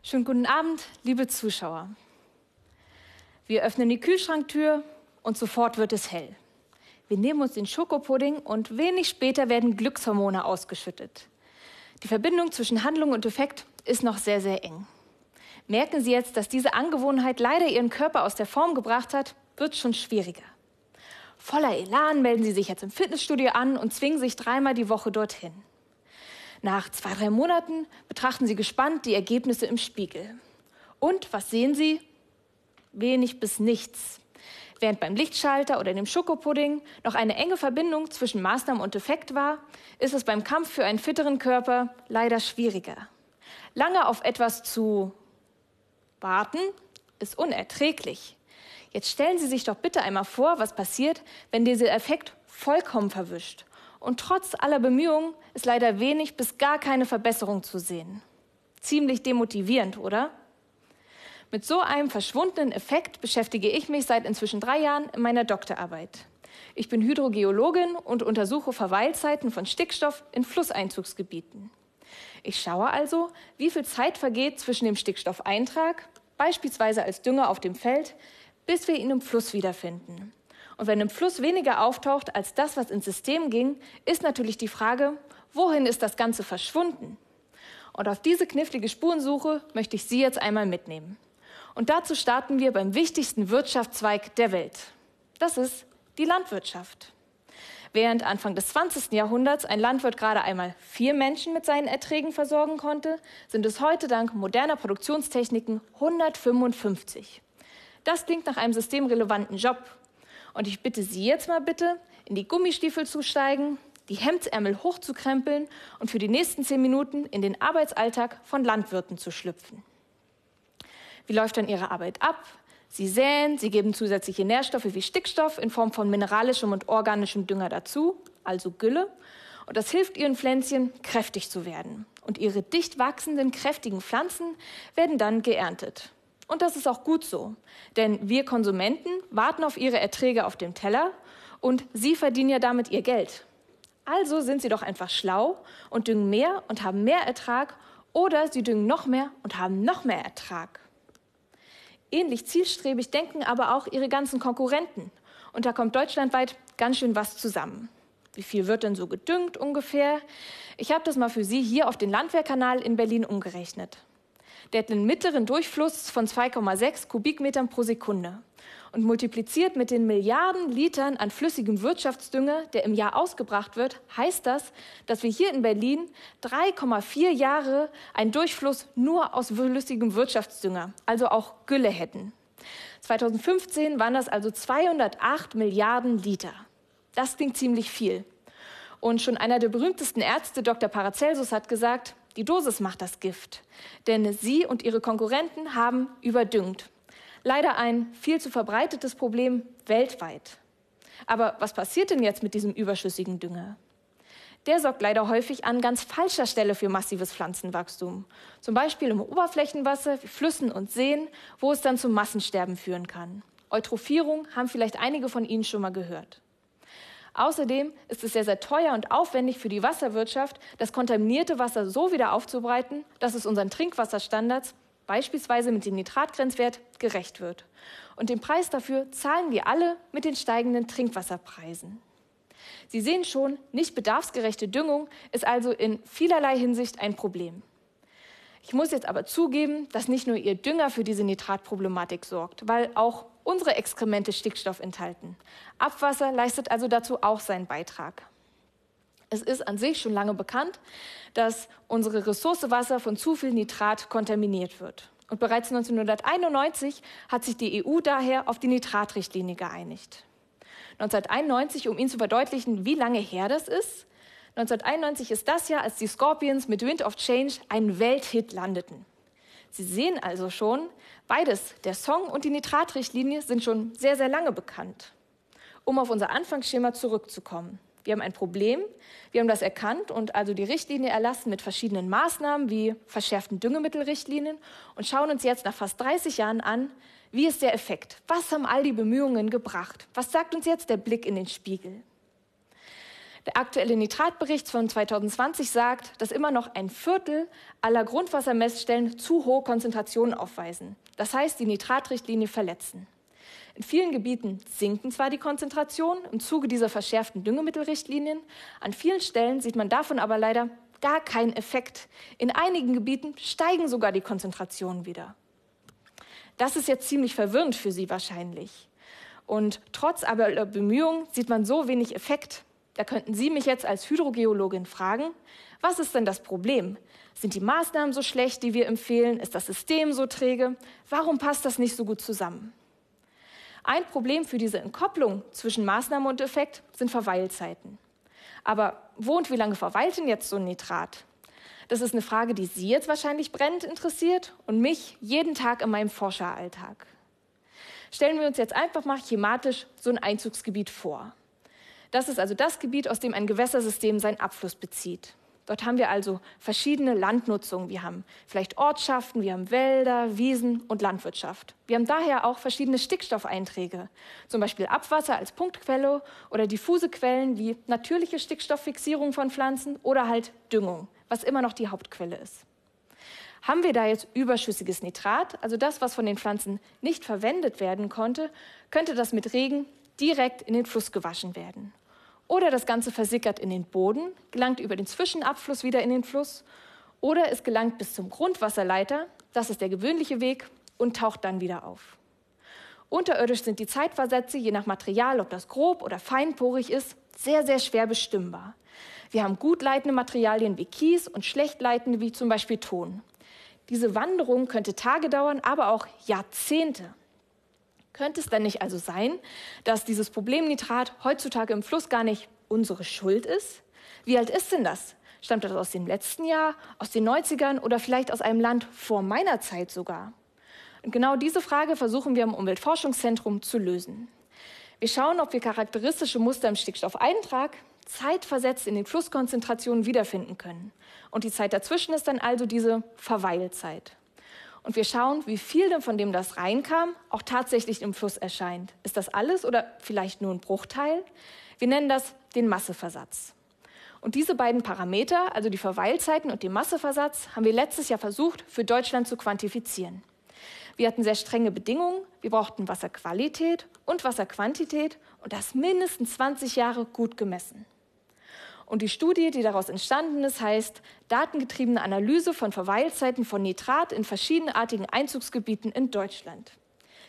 Schönen guten Abend, liebe Zuschauer. Wir öffnen die Kühlschranktür und sofort wird es hell. Wir nehmen uns den Schokopudding und wenig später werden Glückshormone ausgeschüttet. Die Verbindung zwischen Handlung und Effekt ist noch sehr, sehr eng. Merken Sie jetzt, dass diese Angewohnheit leider Ihren Körper aus der Form gebracht hat, wird schon schwieriger. Voller Elan melden Sie sich jetzt im Fitnessstudio an und zwingen sich dreimal die Woche dorthin. Nach zwei, drei Monaten betrachten Sie gespannt die Ergebnisse im Spiegel. Und was sehen Sie? Wenig bis nichts. Während beim Lichtschalter oder dem Schokopudding noch eine enge Verbindung zwischen Maßnahmen und Effekt war, ist es beim Kampf für einen fitteren Körper leider schwieriger. Lange auf etwas zu warten ist unerträglich. Jetzt stellen Sie sich doch bitte einmal vor, was passiert, wenn dieser Effekt vollkommen verwischt und trotz aller Bemühungen ist leider wenig bis gar keine Verbesserung zu sehen. Ziemlich demotivierend, oder? Mit so einem verschwundenen Effekt beschäftige ich mich seit inzwischen drei Jahren in meiner Doktorarbeit. Ich bin Hydrogeologin und untersuche Verweilzeiten von Stickstoff in Flusseinzugsgebieten. Ich schaue also, wie viel Zeit vergeht zwischen dem Stickstoffeintrag, beispielsweise als Dünger auf dem Feld, bis wir ihn im Fluss wiederfinden. Und wenn im Fluss weniger auftaucht als das, was ins System ging, ist natürlich die Frage, wohin ist das Ganze verschwunden? Und auf diese knifflige Spurensuche möchte ich Sie jetzt einmal mitnehmen. Und dazu starten wir beim wichtigsten Wirtschaftszweig der Welt. Das ist die Landwirtschaft. Während Anfang des 20. Jahrhunderts ein Landwirt gerade einmal vier Menschen mit seinen Erträgen versorgen konnte, sind es heute dank moderner Produktionstechniken 155. Das klingt nach einem systemrelevanten Job und ich bitte Sie jetzt mal bitte, in die Gummistiefel zu steigen, die Hemdsärmel hochzukrempeln und für die nächsten zehn Minuten in den Arbeitsalltag von Landwirten zu schlüpfen. Wie läuft dann Ihre Arbeit ab? Sie säen, Sie geben zusätzliche Nährstoffe wie Stickstoff in Form von mineralischem und organischem Dünger dazu, also Gülle. Und das hilft Ihren Pflänzchen, kräftig zu werden. Und Ihre dicht wachsenden, kräftigen Pflanzen werden dann geerntet. Und das ist auch gut so, denn wir Konsumenten warten auf ihre Erträge auf dem Teller und sie verdienen ja damit ihr Geld. Also sind sie doch einfach schlau und düngen mehr und haben mehr Ertrag oder sie düngen noch mehr und haben noch mehr Ertrag. Ähnlich zielstrebig denken aber auch ihre ganzen Konkurrenten. Und da kommt deutschlandweit ganz schön was zusammen. Wie viel wird denn so gedüngt ungefähr? Ich habe das mal für Sie hier auf den Landwehrkanal in Berlin umgerechnet. Der hat einen mittleren Durchfluss von 2,6 Kubikmetern pro Sekunde. Und multipliziert mit den Milliarden Litern an flüssigem Wirtschaftsdünger, der im Jahr ausgebracht wird, heißt das, dass wir hier in Berlin 3,4 Jahre einen Durchfluss nur aus flüssigem Wirtschaftsdünger, also auch Gülle hätten. 2015 waren das also 208 Milliarden Liter. Das klingt ziemlich viel. Und schon einer der berühmtesten Ärzte, Dr. Paracelsus, hat gesagt, die Dosis macht das Gift, denn sie und ihre Konkurrenten haben überdüngt. Leider ein viel zu verbreitetes Problem weltweit. Aber was passiert denn jetzt mit diesem überschüssigen Dünger? Der sorgt leider häufig an ganz falscher Stelle für massives Pflanzenwachstum. Zum Beispiel im Oberflächenwasser, Flüssen und Seen, wo es dann zum Massensterben führen kann. Eutrophierung haben vielleicht einige von Ihnen schon mal gehört. Außerdem ist es sehr, sehr teuer und aufwendig für die Wasserwirtschaft, das kontaminierte Wasser so wieder aufzubereiten, dass es unseren Trinkwasserstandards, beispielsweise mit dem Nitratgrenzwert, gerecht wird. Und den Preis dafür zahlen wir alle mit den steigenden Trinkwasserpreisen. Sie sehen schon, nicht bedarfsgerechte Düngung ist also in vielerlei Hinsicht ein Problem. Ich muss jetzt aber zugeben, dass nicht nur Ihr Dünger für diese Nitratproblematik sorgt, weil auch unsere Exkremente Stickstoff enthalten. Abwasser leistet also dazu auch seinen Beitrag. Es ist an sich schon lange bekannt, dass unsere Ressource Wasser von zu viel Nitrat kontaminiert wird. Und bereits 1991 hat sich die EU daher auf die Nitratrichtlinie geeinigt. 1991, um Ihnen zu verdeutlichen, wie lange her das ist, 1991 ist das Jahr, als die Scorpions mit Wind of Change einen Welthit landeten. Sie sehen also schon, beides, der Song und die Nitratrichtlinie, sind schon sehr, sehr lange bekannt. Um auf unser Anfangsschema zurückzukommen. Wir haben ein Problem, wir haben das erkannt und also die Richtlinie erlassen mit verschiedenen Maßnahmen wie verschärften Düngemittelrichtlinien und schauen uns jetzt nach fast 30 Jahren an, wie ist der Effekt? Was haben all die Bemühungen gebracht? Was sagt uns jetzt der Blick in den Spiegel? Der aktuelle Nitratbericht von 2020 sagt, dass immer noch ein Viertel aller Grundwassermessstellen zu hohe Konzentrationen aufweisen. Das heißt, die Nitratrichtlinie verletzen. In vielen Gebieten sinken zwar die Konzentrationen im Zuge dieser verschärften Düngemittelrichtlinien, an vielen Stellen sieht man davon aber leider gar keinen Effekt. In einigen Gebieten steigen sogar die Konzentrationen wieder. Das ist jetzt ziemlich verwirrend für Sie wahrscheinlich. Und trotz aller Bemühungen sieht man so wenig Effekt. Da könnten Sie mich jetzt als Hydrogeologin fragen, was ist denn das Problem? Sind die Maßnahmen so schlecht, die wir empfehlen? Ist das System so träge? Warum passt das nicht so gut zusammen? Ein Problem für diese Entkopplung zwischen Maßnahme und Effekt sind Verweilzeiten. Aber wo und wie lange verweilt denn jetzt so ein Nitrat? Das ist eine Frage, die Sie jetzt wahrscheinlich brennend interessiert und mich jeden Tag in meinem Forscheralltag. Stellen wir uns jetzt einfach mal schematisch so ein Einzugsgebiet vor. Das ist also das Gebiet, aus dem ein Gewässersystem seinen Abfluss bezieht. Dort haben wir also verschiedene Landnutzungen. Wir haben vielleicht Ortschaften, wir haben Wälder, Wiesen und Landwirtschaft. Wir haben daher auch verschiedene Stickstoffeinträge, zum Beispiel Abwasser als Punktquelle oder diffuse Quellen wie natürliche Stickstofffixierung von Pflanzen oder halt Düngung, was immer noch die Hauptquelle ist. Haben wir da jetzt überschüssiges Nitrat, also das, was von den Pflanzen nicht verwendet werden konnte, könnte das mit Regen direkt in den Fluss gewaschen werden. Oder das Ganze versickert in den Boden, gelangt über den Zwischenabfluss wieder in den Fluss. Oder es gelangt bis zum Grundwasserleiter, das ist der gewöhnliche Weg, und taucht dann wieder auf. Unterirdisch sind die Zeitversätze, je nach Material, ob das grob oder feinporig ist, sehr, sehr schwer bestimmbar. Wir haben gut leitende Materialien wie Kies und schlecht leitende wie zum Beispiel Ton. Diese Wanderung könnte Tage dauern, aber auch Jahrzehnte. Könnte es denn nicht also sein, dass dieses Problemnitrat heutzutage im Fluss gar nicht unsere Schuld ist? Wie alt ist denn das? Stammt das aus dem letzten Jahr, aus den 90ern oder vielleicht aus einem Land vor meiner Zeit sogar? Und genau diese Frage versuchen wir im Umweltforschungszentrum zu lösen. Wir schauen, ob wir charakteristische Muster im Stickstoffeintrag zeitversetzt in den Flusskonzentrationen wiederfinden können. Und die Zeit dazwischen ist dann also diese Verweilzeit und wir schauen, wie viel von dem, das reinkam, auch tatsächlich im Fluss erscheint. Ist das alles oder vielleicht nur ein Bruchteil? Wir nennen das den Masseversatz. Und diese beiden Parameter, also die Verweilzeiten und den Masseversatz, haben wir letztes Jahr versucht, für Deutschland zu quantifizieren. Wir hatten sehr strenge Bedingungen. Wir brauchten Wasserqualität und Wasserquantität und das mindestens 20 Jahre gut gemessen. Und die Studie, die daraus entstanden ist, heißt Datengetriebene Analyse von Verweilzeiten von Nitrat in verschiedenartigen Einzugsgebieten in Deutschland.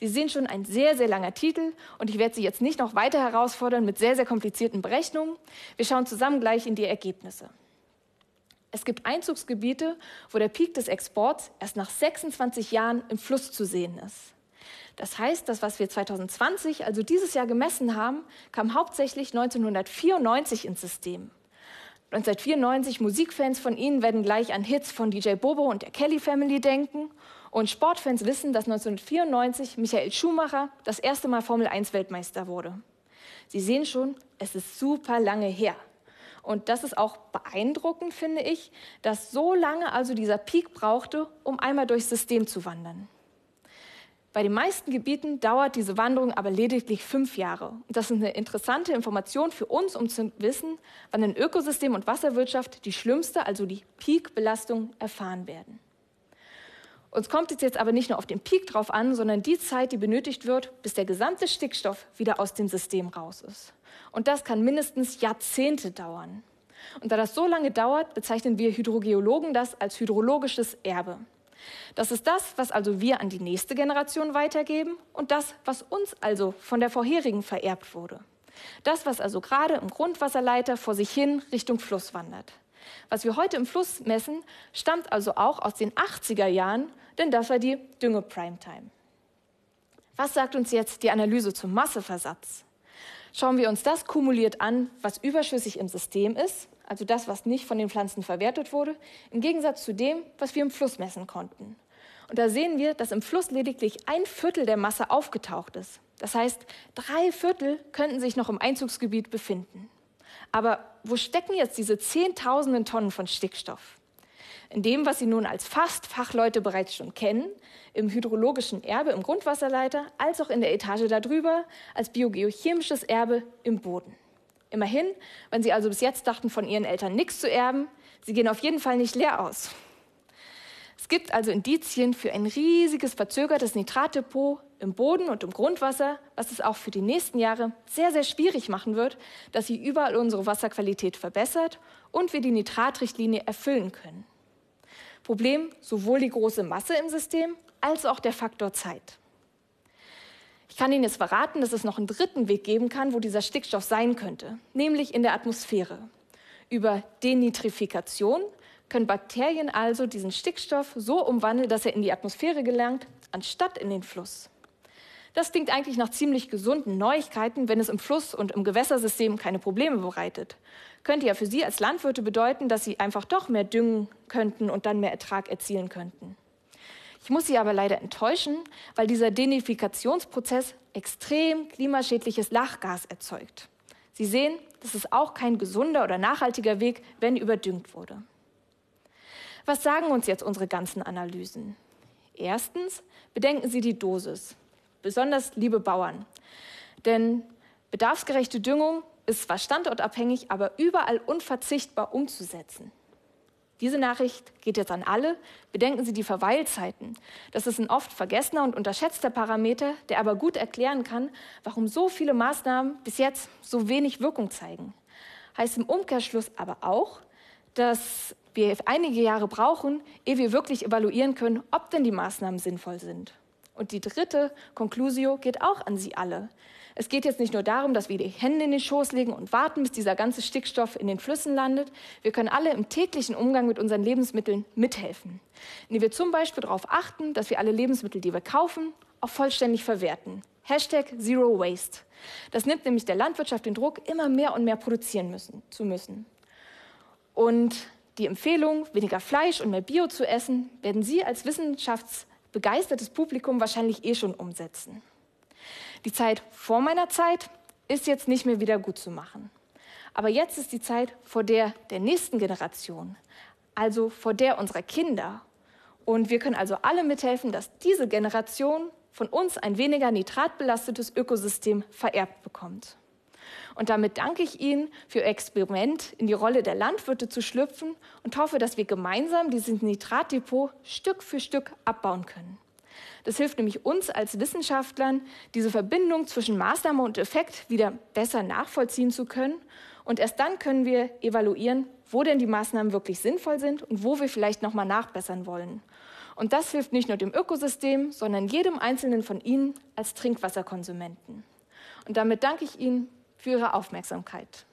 Sie sehen schon ein sehr, sehr langer Titel und ich werde Sie jetzt nicht noch weiter herausfordern mit sehr, sehr komplizierten Berechnungen. Wir schauen zusammen gleich in die Ergebnisse. Es gibt Einzugsgebiete, wo der Peak des Exports erst nach 26 Jahren im Fluss zu sehen ist. Das heißt, das, was wir 2020, also dieses Jahr gemessen haben, kam hauptsächlich 1994 ins System. 1994 Musikfans von Ihnen werden gleich an Hits von DJ Bobo und der Kelly Family denken. Und Sportfans wissen, dass 1994 Michael Schumacher das erste Mal Formel 1 Weltmeister wurde. Sie sehen schon, es ist super lange her. Und das ist auch beeindruckend, finde ich, dass so lange also dieser Peak brauchte, um einmal durchs System zu wandern. Bei den meisten Gebieten dauert diese Wanderung aber lediglich fünf Jahre. Und das ist eine interessante Information für uns, um zu wissen, wann ein Ökosystem und Wasserwirtschaft die schlimmste, also die Peak-Belastung erfahren werden. Uns kommt es jetzt aber nicht nur auf den Peak drauf an, sondern die Zeit, die benötigt wird, bis der gesamte Stickstoff wieder aus dem System raus ist. Und das kann mindestens Jahrzehnte dauern. Und da das so lange dauert, bezeichnen wir Hydrogeologen das als hydrologisches Erbe. Das ist das, was also wir an die nächste Generation weitergeben und das, was uns also von der vorherigen vererbt wurde. Das, was also gerade im Grundwasserleiter vor sich hin Richtung Fluss wandert. Was wir heute im Fluss messen, stammt also auch aus den 80er Jahren, denn das war die Dünge-Primetime. Was sagt uns jetzt die Analyse zum Masseversatz? Schauen wir uns das kumuliert an, was überschüssig im System ist, also das, was nicht von den Pflanzen verwertet wurde, im Gegensatz zu dem, was wir im Fluss messen konnten. Und da sehen wir, dass im Fluss lediglich ein Viertel der Masse aufgetaucht ist. Das heißt, drei Viertel könnten sich noch im Einzugsgebiet befinden. Aber wo stecken jetzt diese Zehntausenden Tonnen von Stickstoff? In dem, was Sie nun als Fast-Fachleute bereits schon kennen, im hydrologischen Erbe im Grundwasserleiter, als auch in der Etage darüber als biogeochemisches Erbe im Boden. Immerhin, wenn Sie also bis jetzt dachten, von Ihren Eltern nichts zu erben, Sie gehen auf jeden Fall nicht leer aus. Es gibt also Indizien für ein riesiges verzögertes Nitratdepot im Boden und im Grundwasser, was es auch für die nächsten Jahre sehr, sehr schwierig machen wird, dass sie überall unsere Wasserqualität verbessert und wir die Nitratrichtlinie erfüllen können. Problem sowohl die große Masse im System als auch der Faktor Zeit. Ich kann Ihnen jetzt verraten, dass es noch einen dritten Weg geben kann, wo dieser Stickstoff sein könnte, nämlich in der Atmosphäre. Über Denitrifikation können Bakterien also diesen Stickstoff so umwandeln, dass er in die Atmosphäre gelangt, anstatt in den Fluss. Das klingt eigentlich nach ziemlich gesunden Neuigkeiten, wenn es im Fluss und im Gewässersystem keine Probleme bereitet. Könnte ja für Sie als Landwirte bedeuten, dass Sie einfach doch mehr düngen könnten und dann mehr Ertrag erzielen könnten. Ich muss Sie aber leider enttäuschen, weil dieser Denifikationsprozess extrem klimaschädliches Lachgas erzeugt. Sie sehen, das ist auch kein gesunder oder nachhaltiger Weg, wenn überdüngt wurde. Was sagen uns jetzt unsere ganzen Analysen? Erstens, bedenken Sie die Dosis, besonders liebe Bauern. Denn bedarfsgerechte Düngung ist zwar standortabhängig, aber überall unverzichtbar umzusetzen. Diese Nachricht geht jetzt an alle. Bedenken Sie die Verweilzeiten. Das ist ein oft vergessener und unterschätzter Parameter, der aber gut erklären kann, warum so viele Maßnahmen bis jetzt so wenig Wirkung zeigen. Heißt im Umkehrschluss aber auch, dass wir einige Jahre brauchen, ehe wir wirklich evaluieren können, ob denn die Maßnahmen sinnvoll sind. Und die dritte Conclusio geht auch an Sie alle. Es geht jetzt nicht nur darum, dass wir die Hände in den Schoß legen und warten, bis dieser ganze Stickstoff in den Flüssen landet. Wir können alle im täglichen Umgang mit unseren Lebensmitteln mithelfen, indem wir zum Beispiel darauf achten, dass wir alle Lebensmittel, die wir kaufen, auch vollständig verwerten. Hashtag Zero Waste. Das nimmt nämlich der Landwirtschaft den Druck, immer mehr und mehr produzieren müssen, zu müssen. Und die Empfehlung, weniger Fleisch und mehr Bio zu essen, werden Sie als wissenschaftsbegeistertes Publikum wahrscheinlich eh schon umsetzen. Die Zeit vor meiner Zeit ist jetzt nicht mehr wieder gut zu machen. Aber jetzt ist die Zeit vor der der nächsten Generation, also vor der unserer Kinder. Und wir können also alle mithelfen, dass diese Generation von uns ein weniger nitratbelastetes Ökosystem vererbt bekommt. Und damit danke ich Ihnen für Ihr Experiment, in die Rolle der Landwirte zu schlüpfen und hoffe, dass wir gemeinsam dieses Nitratdepot Stück für Stück abbauen können. Das hilft nämlich uns als Wissenschaftlern, diese Verbindung zwischen Maßnahme und Effekt wieder besser nachvollziehen zu können. Und erst dann können wir evaluieren, wo denn die Maßnahmen wirklich sinnvoll sind und wo wir vielleicht nochmal nachbessern wollen. Und das hilft nicht nur dem Ökosystem, sondern jedem Einzelnen von Ihnen als Trinkwasserkonsumenten. Und damit danke ich Ihnen für Ihre Aufmerksamkeit.